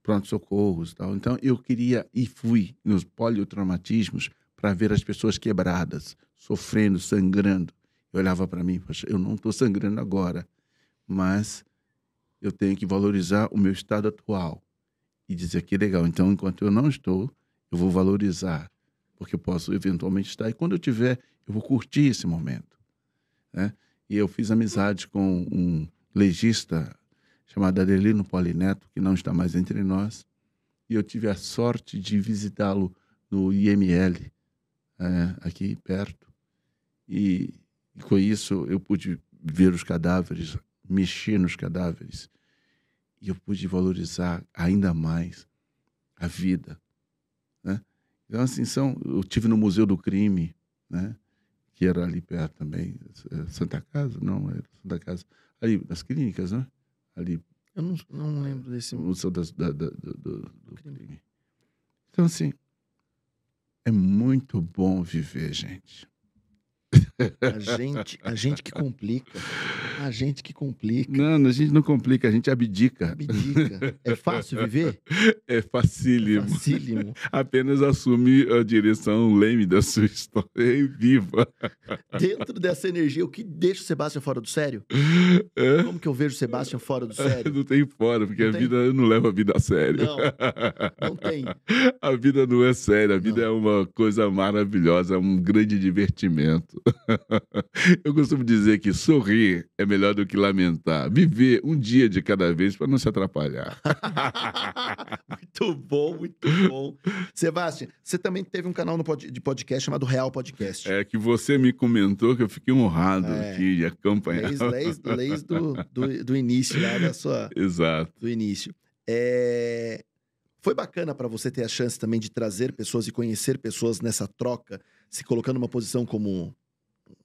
pronto-socorros e tal. Então eu queria e fui nos poliotraumatismos para ver as pessoas quebradas, sofrendo, sangrando. Eu olhava para mim, poxa, eu não estou sangrando agora, mas eu tenho que valorizar o meu estado atual e dizer que legal. Então, enquanto eu não estou, eu vou valorizar, porque eu posso eventualmente estar. E quando eu tiver, eu vou curtir esse momento. Né? E eu fiz amizade com um legista chamado Adelino Polineto, que não está mais entre nós. E eu tive a sorte de visitá-lo no IML, é, aqui perto. E, e com isso eu pude ver os cadáveres, mexer nos cadáveres. E eu pude valorizar ainda mais a vida. Então, assim, são, eu tive no Museu do Crime, né? que era ali perto também, é, Santa Casa, não, era Santa Casa, ali nas clínicas, né? Ali. Eu não, não lembro desse. Museu das, da, da, do, do, do crime. Então, assim, é muito bom viver, gente. A gente, a gente que complica. A gente que complica. Não, a gente não complica, a gente abdica. Abdica. É fácil viver? É facílimo. Facílimo. Apenas assume a direção leme da sua história e viva. Dentro dessa energia, o que deixa o Sebastião fora do sério? É? Como que eu vejo o Sebastião fora do sério? Não tem fora, porque Não a tem? vida não leva a vida a sério. Não, não tem. A vida não é séria, a vida Não. é uma coisa maravilhosa, é um grande divertimento. Eu costumo dizer que sorrir é melhor do que lamentar. Viver um dia de cada vez para não se atrapalhar. Muito bom, muito bom. Sebastião, você também teve um canal pod- de podcast chamado Real Podcast. É que você me comentou que eu fiquei honrado É. aqui de acompanhar. Desde, desde, desde do, do, do início lá da sua, Exato. do início. É, Foi bacana para você ter a chance também de trazer pessoas e conhecer pessoas nessa troca, se colocando numa posição como,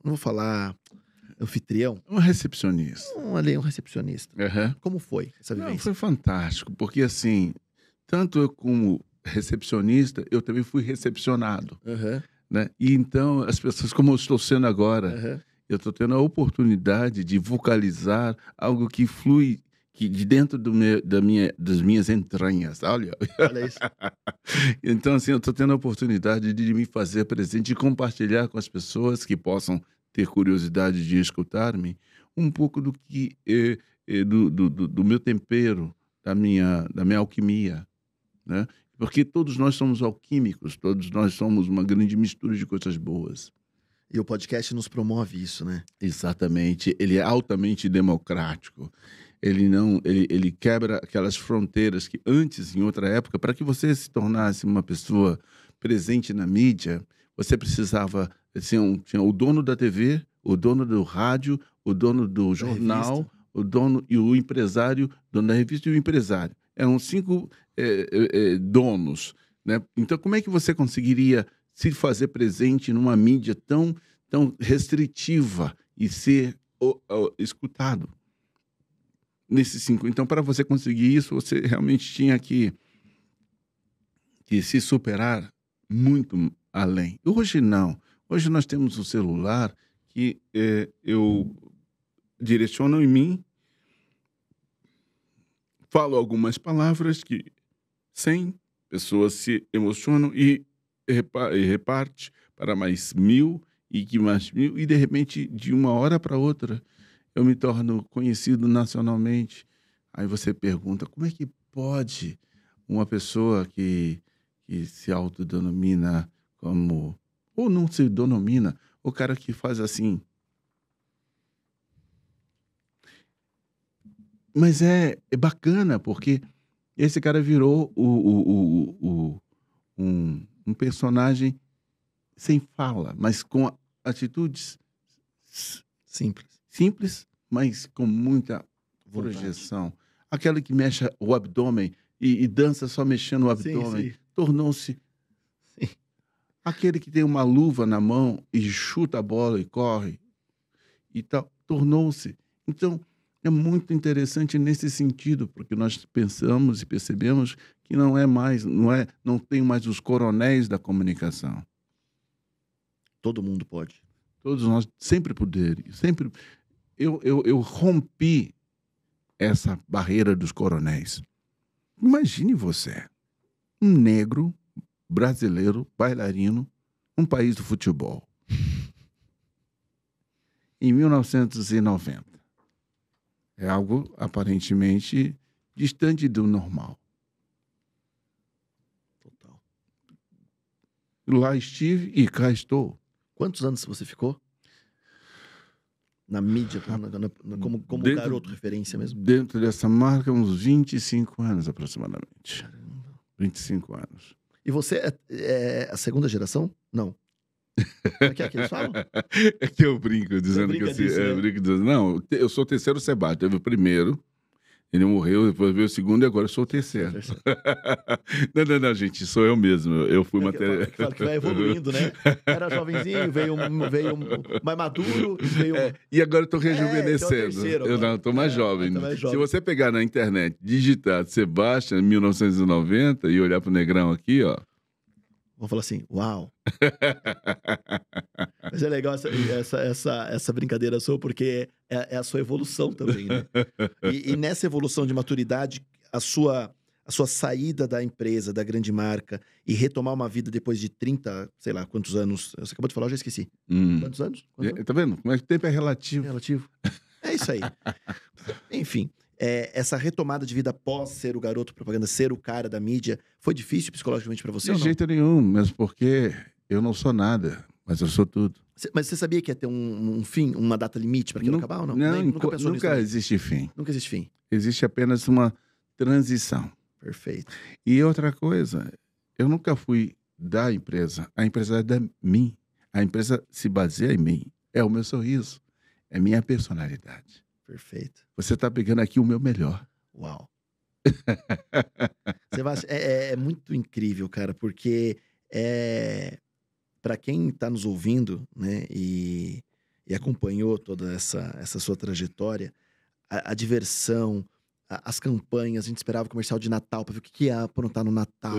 não vou falar anfitrião, Um recepcionista. um, ali, um recepcionista. Aham. Como foi essa Não, vivência? foi fantástico, porque assim, tanto eu como recepcionista, eu também fui recepcionado, Aham, né? E então as pessoas, como eu estou sendo agora, aham. eu estou tendo a oportunidade de vocalizar algo que flui que de dentro do meu, da minha, das minhas entranhas, olha. Olha isso. Então, assim, eu estou tendo a oportunidade de me fazer presente e compartilhar com as pessoas que possam ter curiosidade de escutar-me um pouco do que é, do, do, do- do meu tempero, da minha, da minha alquimia, né? Porque todos nós somos alquímicos, todos nós somos uma grande mistura de coisas boas. E o podcast nos promove isso, né? Exatamente, ele é altamente democrático. Ele não, ele, ele quebra aquelas fronteiras que antes, em outra época, para que você se tornasse uma pessoa presente na mídia, você precisava assim, um, tinha o dono da TV, o dono do rádio, o dono do jornal, o dono e o empresário, dono da revista e o empresário. Eram cinco eh, eh, donos, né? Então, como é que você conseguiria se fazer presente numa mídia tão tão restritiva e ser ó, ó, escutado nesses cinco. Então, para você conseguir isso, você realmente tinha que, que se superar muito além. Hoje não. Hoje nós temos o celular que eh, eu direciono em mim, falo algumas palavras que 100 pessoas se emocionam e reparte para mais mil e que mais mil, e de repente, de uma hora para outra, eu me torno conhecido nacionalmente. Aí você pergunta, como é que pode uma pessoa que, que se autodenomina como, ou não se denomina, o cara que faz assim. Mas é, é bacana, porque esse cara virou o, o, o, o- um, um personagem sem fala, mas com atitudes Simples. Simples, mas com muita projeção. Aquela que mexe o abdômen e, e dança só mexendo o abdômen, tornou-se aquele que tem uma luva na mão e chuta a bola e corre. e tal. Tornou-se. Então, é muito interessante nesse sentido, porque nós pensamos e percebemos que não é mais, não é, não tem mais os coronéis da comunicação. Todo mundo pode. Todos nós sempre poderíamos, sempre eu, eu, eu rompi essa barreira dos coronéis. Imagine você, um negro brasileiro, bailarino, um país do futebol. em 1990. É algo aparentemente distante do normal. Total. Lá estive e cá estou. Quantos anos você ficou? Na mídia, na- na- na- como, como Dentro- garoto referência mesmo? Dentro dessa marca, uns 25 anos aproximadamente. 25 anos. E você é, é a segunda geração? Não. É que é que eles falam? É que eu brinco dizendo que assim, disso, é, eu né? brinco dizendo, não, eu sou o terceiro Sebastião. Teve o primeiro, ele morreu, depois veio o segundo e agora eu sou o terceiro. não, não, não, gente, sou eu mesmo. Eu fui É eu matéria. falo- falo que vai evoluindo, né? Era jovenzinho, veio, um- veio mais maduro, veio um- E agora eu tô então é rejuvenescendo. terceiro eu agora. não, tô mais É, jovem. tá mais Se jovem. você pegar na internet, digitar Sebastião 1990 e olhar pro negrão aqui, ó. Vou falar assim, uau. Mas é legal essa, essa, essa, essa brincadeira sua, porque é, é a sua evolução também, né? E, e nessa evolução de maturidade, a sua, a sua saída da empresa, da grande marca, e retomar uma vida depois de 30, sei lá, quantos anos? Você acabou de falar, eu já esqueci. Hum. Quantos anos? Quantos anos? É, Tá vendo? Como é que o tempo é relativo? Relativo. É isso aí. Enfim, é, essa retomada de vida após ser o garoto propaganda, ser o cara da mídia, foi difícil psicologicamente pra você De jeito nenhum, mesmo porque eu não sou nada, mas eu sou tudo. Cê- Mas você sabia que ia ter um, um fim, uma data limite pra aquilo acabar ou não? Não, Nem- nunca, pensou nisso, nunca né? existe fim. Nunca existe fim. Existe apenas uma transição. Perfeito. E outra coisa, eu nunca fui da empresa. A empresa é de mim. A empresa se baseia em mim. É o meu sorriso. É minha personalidade. Perfeito. Você está pegando aqui o meu melhor. Uau. Sebastião, é, é- é muito incrível, cara, porque é para quem está nos ouvindo, né, e, e acompanhou toda essa, essa sua trajetória, a, a diversão, a- as campanhas, a gente esperava o comercial de Natal para ver o que, que ia aprontar no Natal.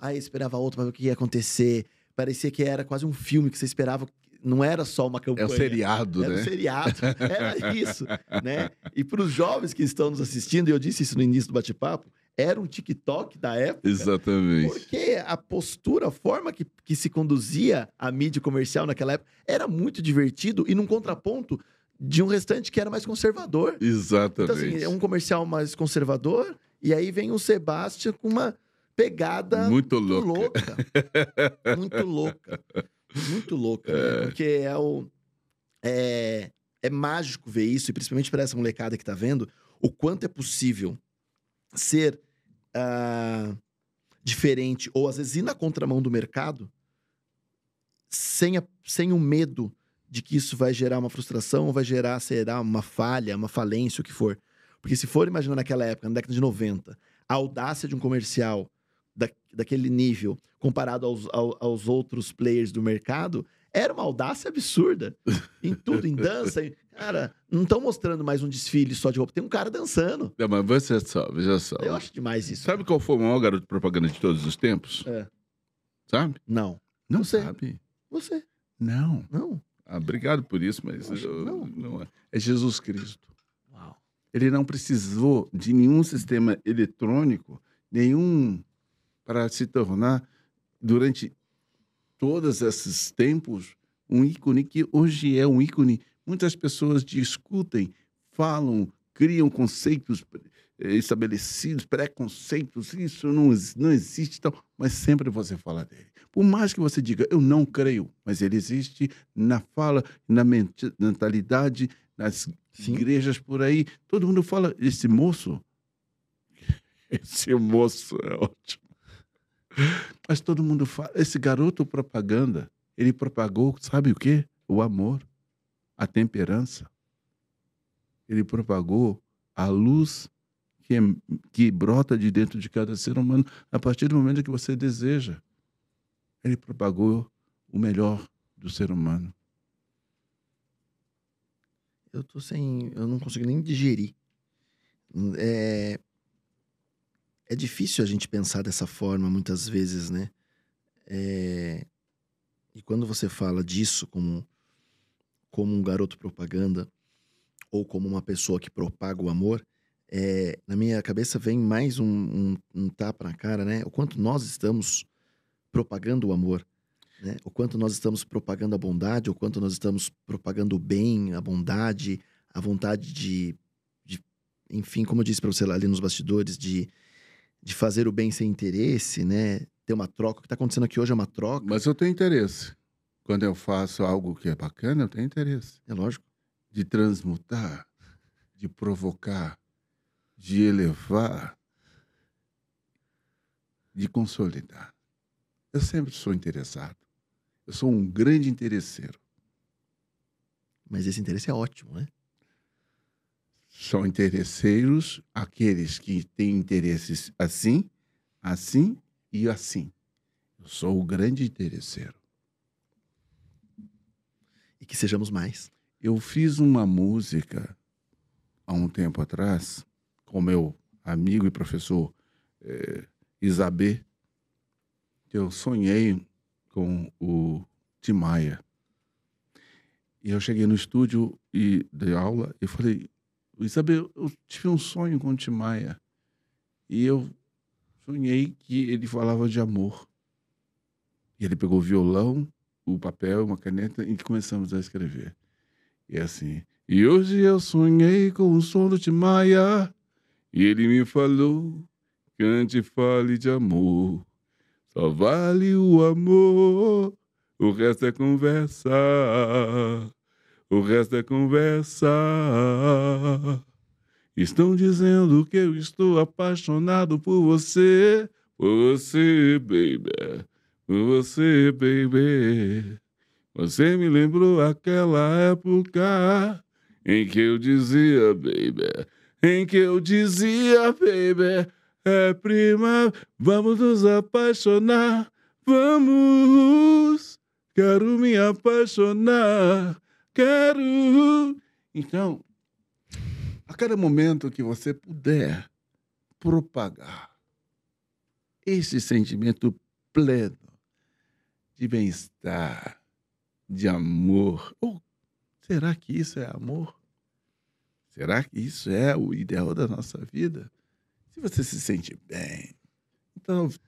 Aí esperava outro para ver o que ia acontecer. Parecia que era quase um filme que você esperava. Não era só uma É campanha. o seriado, Era um né? seriado. Era isso, né? E para os jovens que estão nos assistindo, e eu disse isso no início do bate-papo, era um TikTok da época. Exatamente. Porque a postura, a forma que, que se conduzia a mídia comercial naquela época era muito divertido e num contraponto de um restante que era mais conservador. Então, Exatamente. assim, é um comercial mais conservador, e aí vem o Sebastião com uma pegada Muito muito louco. louca. muito louca. Muito louca. né? Porque é o. É, é mágico ver isso, e principalmente para essa molecada que tá vendo, o quanto é possível ser ah, diferente, ou às vezes ir na contramão do mercado, sem, a- sem o medo de que isso vai gerar uma frustração, ou vai gerar, será uma falha, uma falência, o que for. Porque se for imaginar naquela época, na década de 90, a audácia de um comercial da, daquele nível, comparado aos, ao- aos outros players do mercado, era uma audácia absurda. Em tudo, em dança. em- Cara, não estão mostrando mais um desfile só de roupa. Tem um cara dançando. Não, mas veja só, veja só. Eu acho demais isso. Sabe qual foi o maior garoto de propaganda de todos os tempos? É. Sabe? Não. Não Você. sabe. Você. Não. Não. Ah, obrigado por isso, mas acho- eu- não. não é. É Jesus Cristo. Uau. Ele não precisou de nenhum sistema eletrônico, nenhum para se tornar durante todos esses tempos um ícone que hoje é um ícone. Muitas pessoas discutem, falam, criam conceitos eh, estabelecidos, preconceitos, isso não, não existe, tal, mas sempre você fala dele. Por mais que você diga, eu não creio, mas ele existe na fala, na mentalidade, nas Sim. igrejas por aí. Todo mundo fala, esse moço, esse moço é ótimo. Mas todo mundo fala, esse garoto propaganda, ele propagou, sabe o quê? O amor, a temperança. Ele propagou a luz que, é- que brota de dentro de cada ser humano a partir do momento que você deseja. Ele propagou o melhor do ser humano. Eu tô sem. Eu não consigo nem digerir. É, é difícil a gente pensar dessa forma muitas vezes, né? É, e quando você fala disso como, como um garoto propaganda ou como uma pessoa que propaga o amor, é, na minha cabeça vem mais um, um, um tapa na cara, né? O quanto nós estamos propagando o amor, né? O quanto nós estamos propagando a bondade, o quanto nós estamos propagando o bem, a bondade, a vontade de, de enfim, como eu disse para você lá ali nos bastidores, de, de fazer o bem sem interesse, né? Ter uma troca. O que está acontecendo aqui hoje é uma troca. Mas eu tenho interesse. Quando eu faço algo que é bacana, eu tenho interesse. É lógico. De transmutar, de provocar, de elevar, de consolidar. Eu sempre sou interessado. Eu sou um grande interesseiro. Mas esse interesse é ótimo, né? São interesseiros aqueles que têm interesses assim, assim e assim. Eu sou o grande interesseiro. E que sejamos mais. Eu fiz uma música há um tempo atrás com meu amigo e professor eh, Isabê. Eu sonhei com o Tim Maia. E eu cheguei no estúdio e dei aula e falei, Isabel, eu tive um sonho com o Tim Maia. E eu sonhei que ele falava de amor. E ele pegou o violão, o papel, uma caneta e começamos a escrever. E assim, e hoje eu sonhei com o som do Tim Maia. E ele me falou, cante fale de amor. Só vale o amor, o resto é conversa. O resto é conversa. Estão dizendo que eu estou apaixonado por você, por você, baby, por você, baby. Você me lembrou aquela época em que eu dizia, baby, em que eu dizia, baby, é prima, vamos nos apaixonar, vamos, quero me apaixonar, quero. Então, a cada momento que você puder propagar esse sentimento pleno de bem-estar, de amor, ou será que isso é amor? Será que isso é o ideal da nossa vida? Se você se sente bem,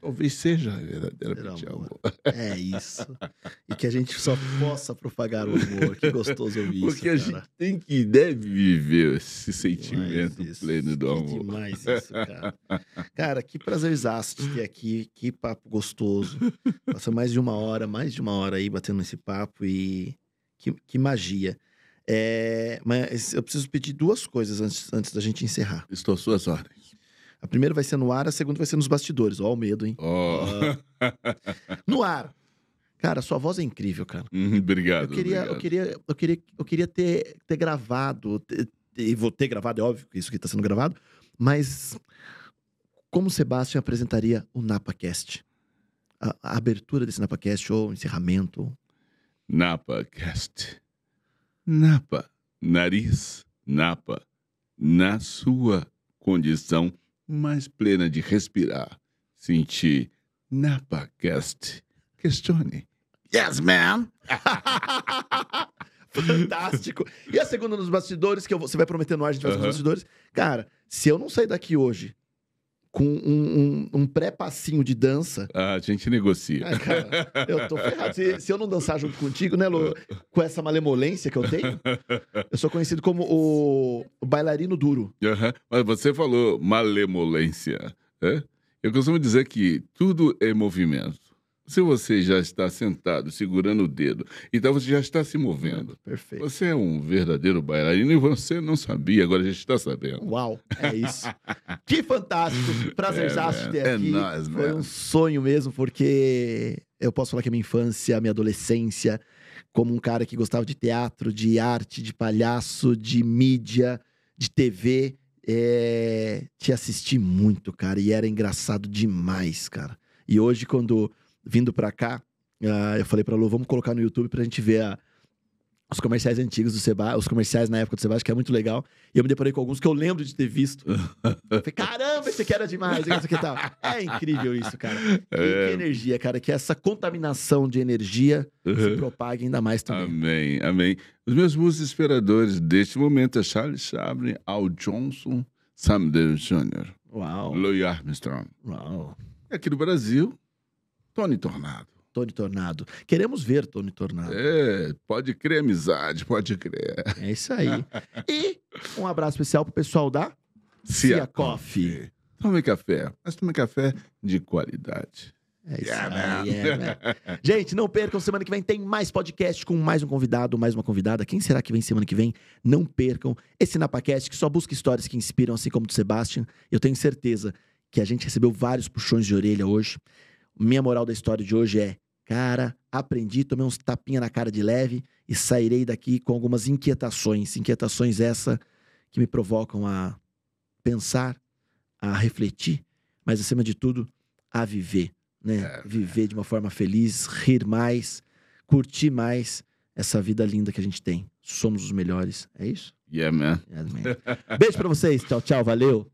talvez seja verdadeiramente Amor. amor. É isso. E que a gente só possa propagar o amor. Que gostoso ouvir Porque a isso, gente tem que deve viver esse sentimento isso. pleno do Que amor. demais isso, cara. Cara, que prazerzaço te ter aqui. Que papo gostoso. Passou mais de uma hora, mais de uma hora aí batendo esse papo e que, que magia. É, mas eu preciso pedir duas coisas antes, antes da gente encerrar. Estou às suas ordens. A primeira vai ser no ar, a segunda vai ser nos bastidores. Ó, o medo, hein? Oh. No ar. Cara, sua voz é incrível, cara. Hum, obrigado. Eu queria, eu obrigado. queria, eu queria, eu queria ter, ter gravado, ter- e vou ter gravado, é óbvio que isso aqui está sendo gravado, mas como o Sebastião apresentaria o NapaCast? A, a abertura desse NapaCast ou o encerramento? Napa Cast. Napa, nariz, Napa, na sua condição mais plena de respirar, sentir Napa Cast. Questione. Yes, man! Fantástico! E a segunda nos bastidores, que eu vou- você vai prometer no ar, a gente vai nos bastidores. Cara, se eu não sair daqui hoje com um, um- um pré-passinho de dança, A gente negocia. Ah, cara, eu tô ferrado. Se, se eu não dançar junto contigo, né, Lu? Com essa malemolência que eu tenho, eu sou conhecido como o, o bailarino duro. Aham. Mas você falou malemolência. né? Eu costumo dizer que tudo é movimento. Se você já está sentado, segurando o dedo, então você já está se movendo. Perfeito. Você é um verdadeiro bailarino e você não sabia, agora a gente está sabendo. Uau, é isso. Que fantástico. Prazerzaço É, ter. É aqui. nóis, Foi man. um sonho mesmo, porque eu posso falar que a minha infância, a minha adolescência, como um cara que gostava de teatro, de arte, de palhaço, de mídia, de TV, é... te assisti muito, cara, e era engraçado demais, cara. E hoje, quando vindo pra cá, ah, eu falei pra Lu, vamos colocar no YouTube pra gente ver a, os comerciais antigos do Seba, os comerciais na época do Sebastião, que é muito legal. E eu me deparei com alguns que eu lembro de ter visto. Falei, caramba, esse aqui era demais. esse aqui tal. É incrível isso, cara. Que, É. que energia, cara. Que essa contaminação de energia se propague ainda mais também. Amém, amém. Os meus músicos inspiradores deste momento é Charles Chaplin, Al Johnson, Sam Davis Jr., Uau, Louis Armstrong. uau. Aqui no Brasil, Tony Tornado. Tony Tornado. Queremos ver Tony Tornado. É, pode crer, amizade, pode crer. É isso aí. E um abraço especial pro pessoal da Cia Cia Coffee. Tome café, mas tome café de qualidade. É isso Yeah, aí, man. é, man. Gente, não percam, semana que vem tem mais podcast com mais um convidado, mais uma convidada. Quem será que vem semana que vem? Não percam esse NapaCast, que só busca histórias que inspiram, assim como o do Sebastian. Eu tenho certeza que a gente recebeu vários puxões de orelha hoje. Minha moral da história de hoje é, cara, aprendi, tomei uns tapinha na cara de leve e sairei daqui com algumas inquietações. Inquietações essa que me provocam a pensar, a refletir, mas acima de tudo, a viver né? É, Viver de uma forma feliz, rir mais, curtir mais essa vida linda que a gente tem. Somos os melhores. É isso? Yeah, man. Yes, man. Beijo pra vocês. Tchau, tchau. Valeu.